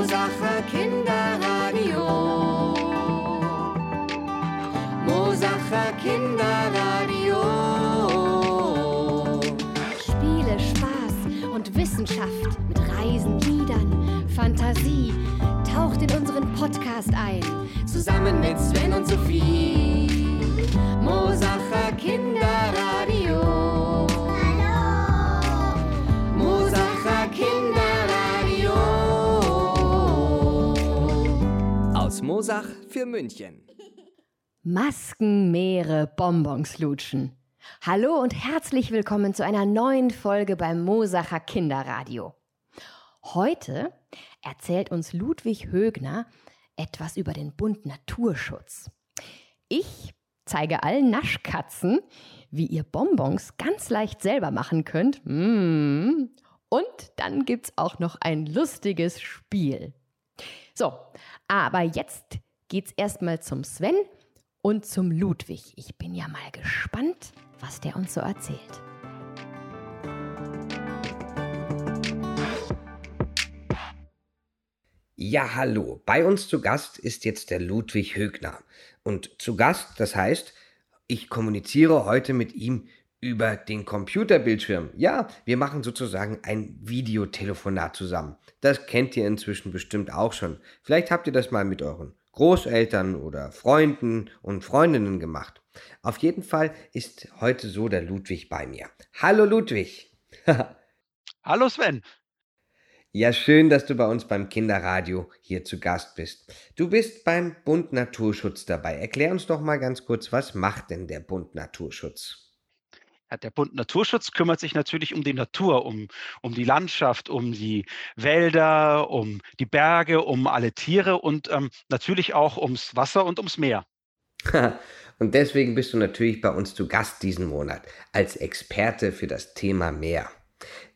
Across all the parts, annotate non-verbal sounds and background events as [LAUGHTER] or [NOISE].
Mosacher Kinderradio. Mosacher Kinderradio. Spiele, Spaß und Wissenschaft mit Reisen, Liedern, Fantasie. Taucht in unseren Podcast ein. Zusammen mit Sven und Sophie. Mosacher Kinderradio. Mosach für München. Masken, Meere, Bonbons lutschen. Hallo und herzlich willkommen zu einer neuen Folge beim Mosacher Kinderradio. Heute erzählt uns Ludwig Högner etwas über den Bund Naturschutz. Ich zeige allen Naschkatzen, wie ihr Bonbons ganz leicht selber machen könnt. Mm. Und dann gibt's auch noch ein lustiges Spiel. So, aber jetzt geht's erstmal zum Sven und zum Ludwig. Ich bin ja mal gespannt, was der uns so erzählt. Ja, hallo. Bei uns zu Gast ist jetzt der Ludwig Högner. Und zu Gast, das heißt, ich kommuniziere heute mit ihm über den Computerbildschirm. Ja, wir machen sozusagen ein Videotelefonat zusammen. Das kennt ihr inzwischen bestimmt auch schon. Vielleicht habt ihr das mal mit euren Großeltern oder Freunden und Freundinnen gemacht. Auf jeden Fall ist heute so der Ludwig bei mir. Hallo Ludwig. [LAUGHS] Hallo Sven. Ja, schön, dass du bei uns beim Kinderradio hier zu Gast bist. Du bist beim Bund Naturschutz dabei. Erklär uns doch mal ganz kurz, was macht denn der Bund Naturschutz? Der Bund Naturschutz kümmert sich natürlich um die Natur, um, um die Landschaft, um die Wälder, um die Berge, um alle Tiere und ähm, natürlich auch ums Wasser und ums Meer. [LAUGHS] und deswegen bist du natürlich bei uns zu Gast diesen Monat als Experte für das Thema Meer.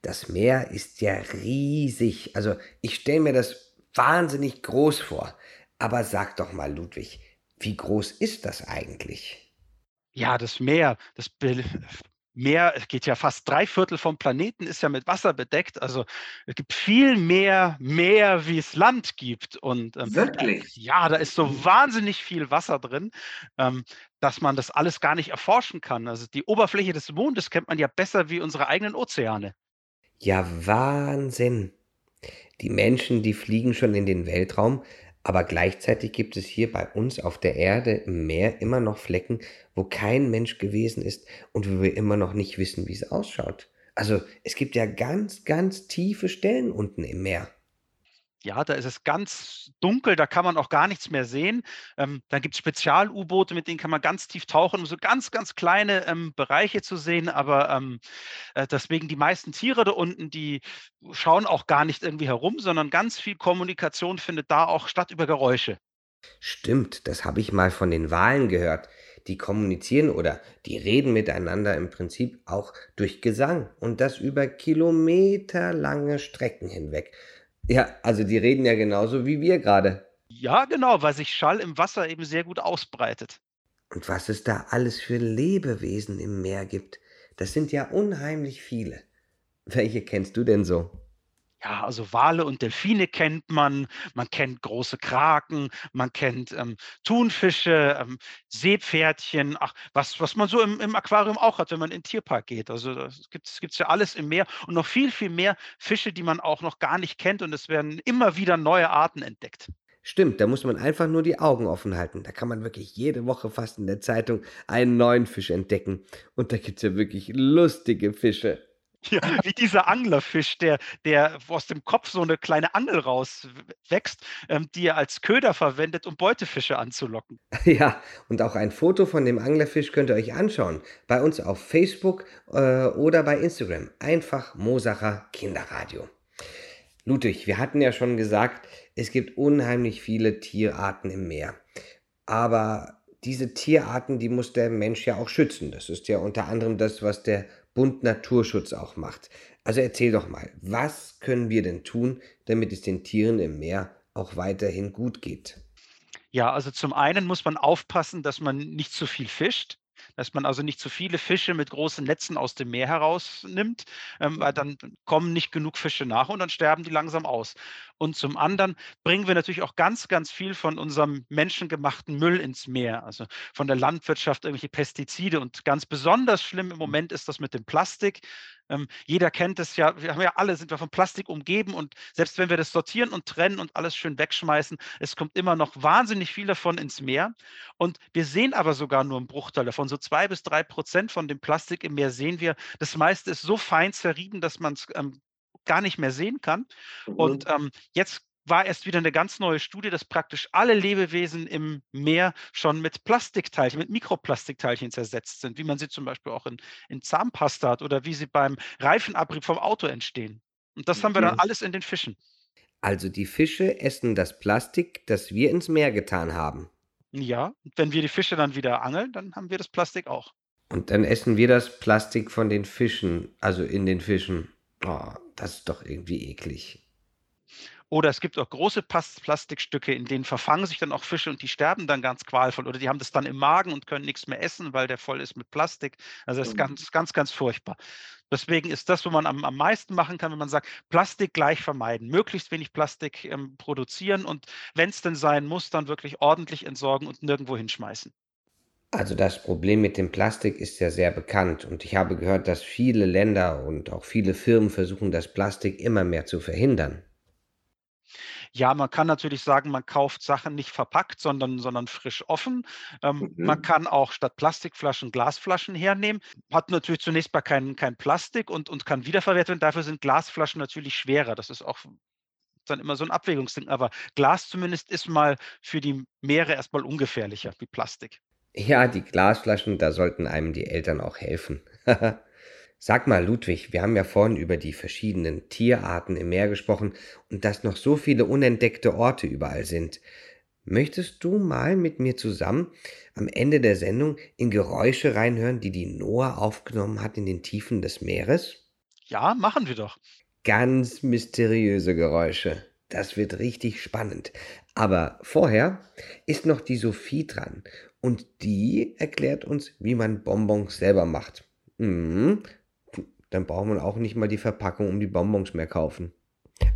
Das Meer ist ja riesig. Also ich stelle mir das wahnsinnig groß vor. Aber sag doch mal, Ludwig, wie groß ist das eigentlich? Ja, das Meer, das Be Meer geht ja fast drei Viertel vom Planeten, ist ja mit Wasser bedeckt. Also es gibt viel mehr Meer, wie es Land gibt. Und ähm, Wirklich? ja, da ist so wahnsinnig viel Wasser drin, ähm, dass man das alles gar nicht erforschen kann. Also die Oberfläche des Mondes kennt man ja besser wie unsere eigenen Ozeane. Ja, Wahnsinn. Die Menschen, die fliegen schon in den Weltraum, aber gleichzeitig gibt es hier bei uns auf der Erde im Meer immer noch Flecken, wo kein Mensch gewesen ist und wo wir immer noch nicht wissen, wie es ausschaut. Also es gibt ja ganz, ganz tiefe Stellen unten im Meer. Ja, da ist es ganz dunkel, da kann man auch gar nichts mehr sehen. Ähm, dann gibt es Spezial-U-Boote, mit denen kann man ganz tief tauchen, um so ganz, ganz kleine ähm, Bereiche zu sehen. Aber ähm, äh, deswegen die meisten Tiere da unten, die schauen auch gar nicht irgendwie herum, sondern ganz viel Kommunikation findet da auch statt über Geräusche. Stimmt, das habe ich mal von den Walen gehört. Die kommunizieren oder die reden miteinander im Prinzip auch durch Gesang und das über kilometerlange Strecken hinweg. Ja, also die reden ja genauso wie wir gerade. Ja, genau, weil sich Schall im Wasser eben sehr gut ausbreitet. Und was es da alles für Lebewesen im Meer gibt, das sind ja unheimlich viele. Welche kennst du denn so? Ja, also Wale und Delfine kennt man, man kennt große Kraken, man kennt ähm, Thunfische, ähm, Seepferdchen, ach, was, was man so im, im Aquarium auch hat, wenn man in den Tierpark geht. Also das gibt es ja alles im Meer und noch viel, viel mehr Fische, die man auch noch gar nicht kennt und es werden immer wieder neue Arten entdeckt. Stimmt, da muss man einfach nur die Augen offen halten. Da kann man wirklich jede Woche fast in der Zeitung einen neuen Fisch entdecken. Und da gibt es ja wirklich lustige Fische. Ja, wie dieser Anglerfisch, der, der aus dem Kopf so eine kleine Angel rauswächst, ähm, die er als Köder verwendet, um Beutefische anzulocken. [LAUGHS] Ja, und auch ein Foto von dem Anglerfisch könnt ihr euch anschauen. Bei uns auf Facebook äh, oder bei Instagram. Einfach Mosacher Kinderradio. Ludwig, wir hatten ja schon gesagt, es gibt unheimlich viele Tierarten im Meer. Aber diese Tierarten, die muss der Mensch ja auch schützen. Das ist ja unter anderem das, was der Bund Naturschutz auch macht. Also erzähl doch mal, was können wir denn tun, damit es den Tieren im Meer auch weiterhin gut geht? Ja, also zum einen muss man aufpassen, dass man nicht zu viel fischt dass man also nicht zu viele Fische mit großen Netzen aus dem Meer herausnimmt, ähm, weil dann kommen nicht genug Fische nach und dann sterben die langsam aus. Und zum anderen bringen wir natürlich auch ganz, ganz viel von unserem menschengemachten Müll ins Meer. Also von der Landwirtschaft irgendwelche Pestizide. Und ganz besonders schlimm im Moment ist das mit dem Plastik. Ähm, jeder kennt es ja, wir haben ja alle, sind wir von Plastik umgeben und selbst wenn wir das sortieren und trennen und alles schön wegschmeißen, es kommt immer noch wahnsinnig viel davon ins Meer. Und wir sehen aber sogar nur einen Bruchteil davon. So zwei bis drei Prozent von dem Plastik im Meer sehen wir. Das meiste ist so fein zerrieben, dass man es ähm, gar nicht mehr sehen kann. Mhm. Und ähm, jetzt war erst wieder eine ganz neue Studie, dass praktisch alle Lebewesen im Meer schon mit Plastikteilchen, mit Mikroplastikteilchen zersetzt sind, wie man sie zum Beispiel auch in, in Zahnpasta hat oder wie sie beim Reifenabrieb vom Auto entstehen. Und das haben wir dann alles in den Fischen. Also die Fische essen das Plastik, das wir ins Meer getan haben. Ja, und wenn wir die Fische dann wieder angeln, dann haben wir das Plastik auch. Und dann essen wir das Plastik von den Fischen, also in den Fischen. Oh, das ist doch irgendwie eklig. Oder es gibt auch große Plastikstücke, in denen verfangen sich dann auch Fische und die sterben dann ganz qualvoll. Oder die haben das dann im Magen und können nichts mehr essen, weil der voll ist mit Plastik. Also das ist mhm. ganz, ganz, ganz furchtbar. Deswegen ist das, wo man am, am meisten machen kann, wenn man sagt, Plastik gleich vermeiden, möglichst wenig Plastik ähm, produzieren und wenn es denn sein muss, dann wirklich ordentlich entsorgen und nirgendwo hinschmeißen. Also das Problem mit dem Plastik ist ja sehr bekannt und ich habe gehört, dass viele Länder und auch viele Firmen versuchen, das Plastik immer mehr zu verhindern. Ja, man kann natürlich sagen, man kauft Sachen nicht verpackt, sondern, sondern frisch offen. Ähm, mhm. Man kann auch statt Plastikflaschen Glasflaschen hernehmen. Hat natürlich zunächst mal kein, kein Plastik und, und kann wiederverwertet werden. Dafür sind Glasflaschen natürlich schwerer. Das ist auch dann immer so ein Abwägungsding. Aber Glas zumindest ist mal für die Meere erstmal ungefährlicher wie Plastik. Ja, die Glasflaschen, da sollten einem die Eltern auch helfen. [LAUGHS] Sag mal, Ludwig, wir haben ja vorhin über die verschiedenen Tierarten im Meer gesprochen und dass noch so viele unentdeckte Orte überall sind. Möchtest du mal mit mir zusammen am Ende der Sendung in Geräusche reinhören, die die Noah aufgenommen hat in den Tiefen des Meeres? Ja, machen wir doch. Ganz mysteriöse Geräusche. Das wird richtig spannend. Aber vorher ist noch die Sophie dran und die erklärt uns, wie man Bonbons selber macht. Mhm. Dann braucht man auch nicht mal die Verpackung um die Bonbons mehr kaufen.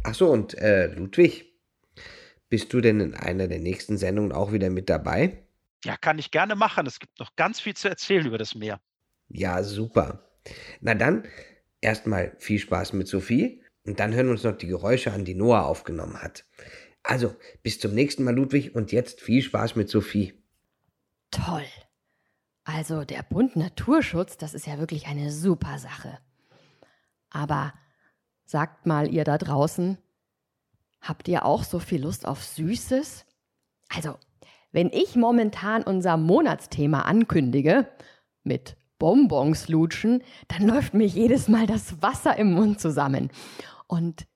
Ach so, und äh, Ludwig, bist du denn in einer der nächsten Sendungen auch wieder mit dabei? Ja, kann ich gerne machen. Es gibt noch ganz viel zu erzählen über das Meer. Ja, super. Na dann, erstmal viel Spaß mit Sophie und dann hören wir uns noch die Geräusche an, die Noah aufgenommen hat. Also, bis zum nächsten Mal, Ludwig, und jetzt viel Spaß mit Sophie. Toll. Also der Bund Naturschutz, das ist ja wirklich eine super Sache. Aber sagt mal ihr da draußen, habt ihr auch so viel Lust auf Süßes? Also, wenn ich momentan unser Monatsthema ankündige, mit Bonbons lutschen, dann läuft mir jedes Mal das Wasser im Mund zusammen. Und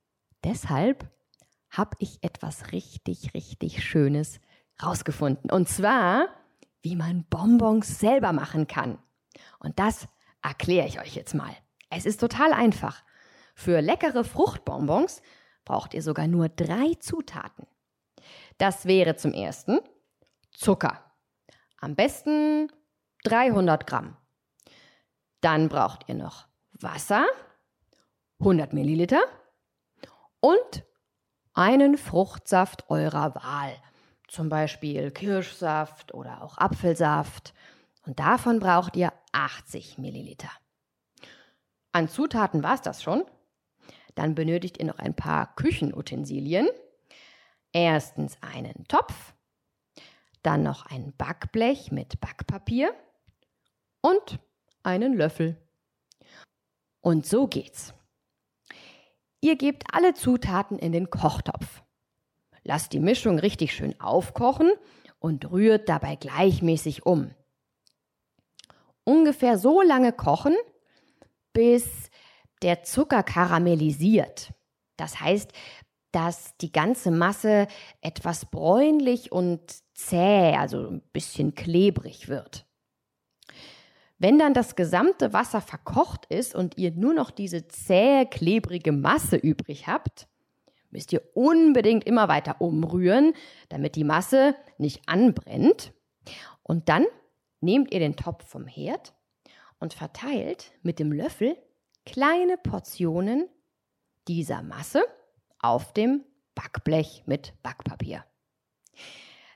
deshalb habe ich etwas richtig, richtig Schönes rausgefunden. Und zwar wie man Bonbons selber machen kann. Und das erkläre ich euch jetzt mal. Es ist total einfach. Für leckere Fruchtbonbons braucht ihr sogar nur drei Zutaten. Das wäre zum ersten Zucker. Am besten 300 Gramm. Dann braucht ihr noch Wasser, 100 Milliliter und einen Fruchtsaft eurer Wahl zum Beispiel Kirschsaft oder auch Apfelsaft. Und davon braucht ihr 80 Milliliter. An Zutaten war es das schon. Dann benötigt ihr noch ein paar Küchenutensilien. Erstens einen Topf, dann noch ein Backblech mit Backpapier und einen Löffel. Und so geht's. Ihr gebt alle Zutaten in den Kochtopf. Lasst die Mischung richtig schön aufkochen und rührt dabei gleichmäßig um. Ungefähr so lange kochen, bis der Zucker karamellisiert. Das heißt, dass die ganze Masse etwas bräunlich und zäh, also ein bisschen klebrig wird. Wenn dann das gesamte Wasser verkocht ist und ihr nur noch diese zähe, klebrige Masse übrig habt, müsst ihr unbedingt immer weiter umrühren, damit die Masse nicht anbrennt. Und dann nehmt ihr den Topf vom Herd und verteilt mit dem Löffel kleine Portionen dieser Masse auf dem Backblech mit Backpapier.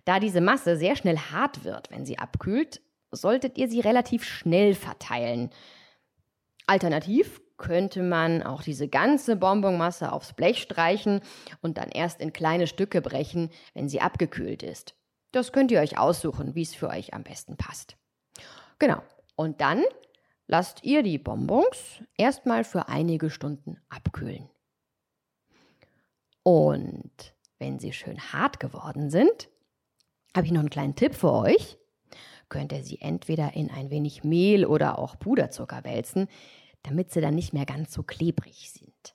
Da diese Masse sehr schnell hart wird, wenn sie abkühlt, solltet ihr sie relativ schnell verteilen. Alternativ könnte man auch diese ganze Bonbonmasse aufs Blech streichen und dann erst in kleine Stücke brechen, wenn sie abgekühlt ist. Das könnt ihr euch aussuchen, wie es für euch am besten passt. Genau. Und dann lasst ihr die Bonbons erstmal für einige Stunden abkühlen. Und wenn sie schön hart geworden sind, habe ich noch einen kleinen Tipp für euch. Könnt ihr sie entweder in ein wenig Mehl oder auch Puderzucker wälzen, damit sie dann nicht mehr ganz so klebrig sind.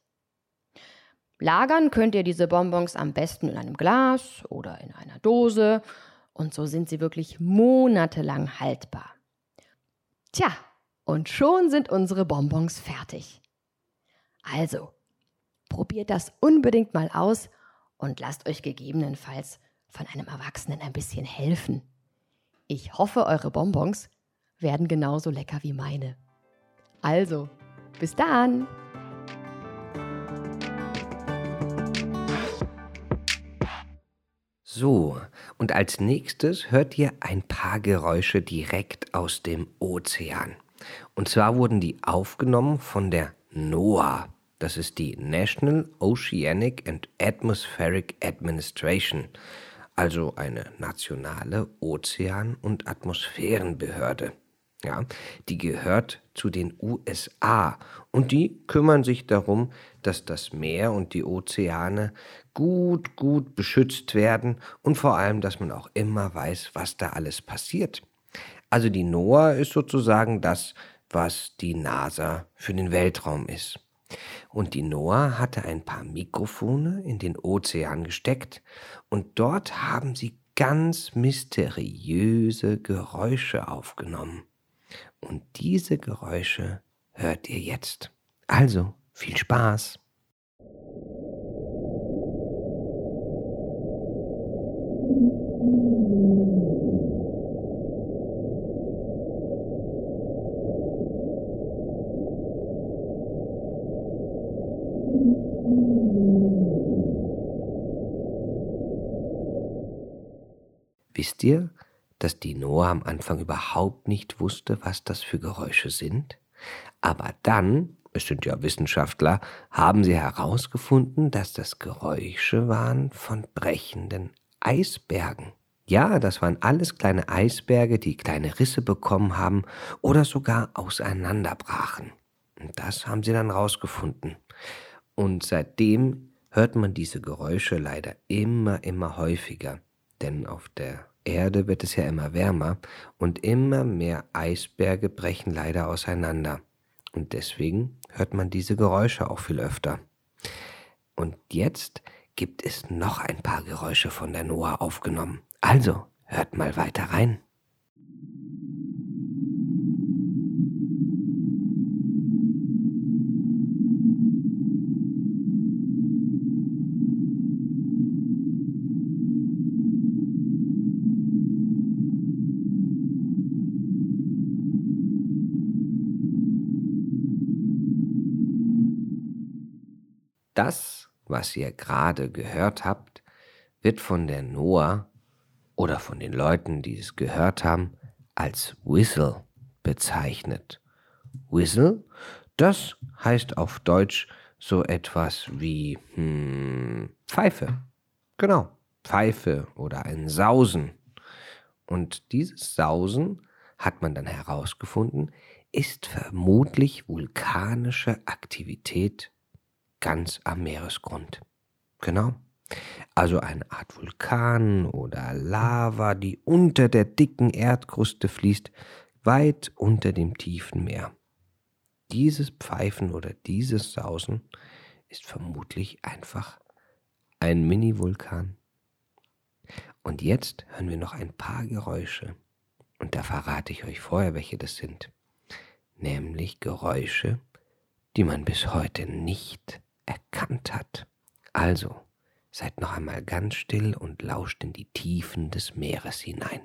Lagern könnt ihr diese Bonbons am besten in einem Glas oder in einer Dose und so sind sie wirklich monatelang haltbar. Tja, und schon sind unsere Bonbons fertig. Also, probiert das unbedingt mal aus und lasst euch gegebenenfalls von einem Erwachsenen ein bisschen helfen. Ich hoffe, eure Bonbons werden genauso lecker wie meine. Also, bis dann! So, und als nächstes hört ihr ein paar Geräusche direkt aus dem Ozean. Und zwar wurden die aufgenommen von der NOAA. Das ist die National Oceanic and Atmospheric Administration, also eine nationale Ozean- und Atmosphärenbehörde. Ja, die gehört zu den USA und die kümmern sich darum, dass das Meer und die Ozeane gut, gut beschützt werden und vor allem, dass man auch immer weiß, was da alles passiert. Also die NOAA ist sozusagen das, was die NASA für den Weltraum ist. Und die NOAA hatte ein paar Mikrofone in den Ozean gesteckt und dort haben sie ganz mysteriöse Geräusche aufgenommen. Und diese Geräusche hört ihr jetzt. Also, viel Spaß! Wisst ihr, dass die Noah am Anfang überhaupt nicht wusste, was das für Geräusche sind? Aber dann, es sind ja Wissenschaftler, haben sie herausgefunden, dass das Geräusche waren von brechenden Eisbergen. Ja, das waren alles kleine Eisberge, die kleine Risse bekommen haben oder sogar auseinanderbrachen. Und das haben sie dann herausgefunden. Und seitdem hört man diese Geräusche leider immer, immer häufiger. Denn auf der Erde wird es ja immer wärmer und immer mehr Eisberge brechen leider auseinander. Und deswegen hört man diese Geräusche auch viel öfter. Und jetzt gibt es noch ein paar Geräusche von der Noah aufgenommen. Also, hört mal weiter rein. Das, was ihr gerade gehört habt, wird von der Noah oder von den Leuten, die es gehört haben, als Whistle bezeichnet. Whistle, das heißt auf Deutsch so etwas wie hm, Pfeife. Genau, Pfeife oder ein Sausen. Und dieses Sausen, hat man dann herausgefunden, ist vermutlich vulkanische Aktivität ganz am Meeresgrund. Genau. Also eine Art Vulkan oder Lava, die unter der dicken Erdkruste fließt, weit unter dem tiefen Meer. Dieses Pfeifen oder dieses Sausen ist vermutlich einfach ein Mini-Vulkan. Und jetzt hören wir noch ein paar Geräusche. Und da verrate ich euch vorher, welche das sind. Nämlich Geräusche, die man bis heute nicht erkannt hat. Also, seid noch einmal ganz still und lauscht in die Tiefen des Meeres hinein.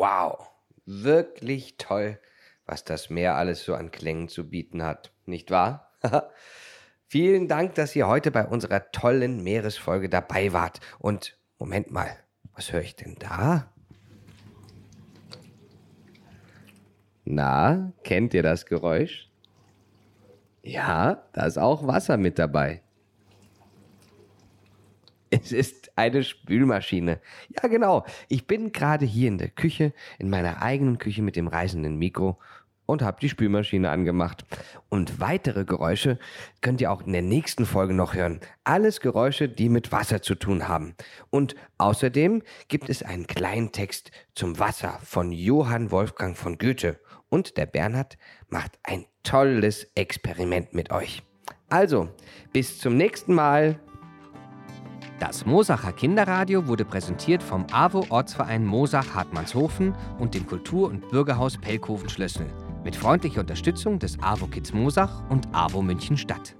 Wow, wirklich toll, was das Meer alles so an Klängen zu bieten hat, nicht wahr? [LAUGHS] Vielen Dank, dass ihr heute bei unserer tollen Meeresfolge dabei wart. Und Moment mal, was höre ich denn da? Na, kennt ihr das Geräusch? Ja, da ist auch Wasser mit dabei. Es ist eine Spülmaschine. Ja, genau. Ich bin gerade hier in der Küche, in meiner eigenen Küche mit dem reißenden Mikro und habe die Spülmaschine angemacht. Und weitere Geräusche könnt ihr auch in der nächsten Folge noch hören. Alles Geräusche, die mit Wasser zu tun haben. Und außerdem gibt es einen kleinen Text zum Wasser von Johann Wolfgang von Goethe. Und der Bernhard macht ein tolles Experiment mit euch. Also, bis zum nächsten Mal. Das Mosacher Kinderradio wurde präsentiert vom AWO Ortsverein Mosach Hartmannshofen und dem Kultur- und Bürgerhaus Pelkoven-Schlössel mit freundlicher Unterstützung des AWO Kids Mosach und AWO München Stadt.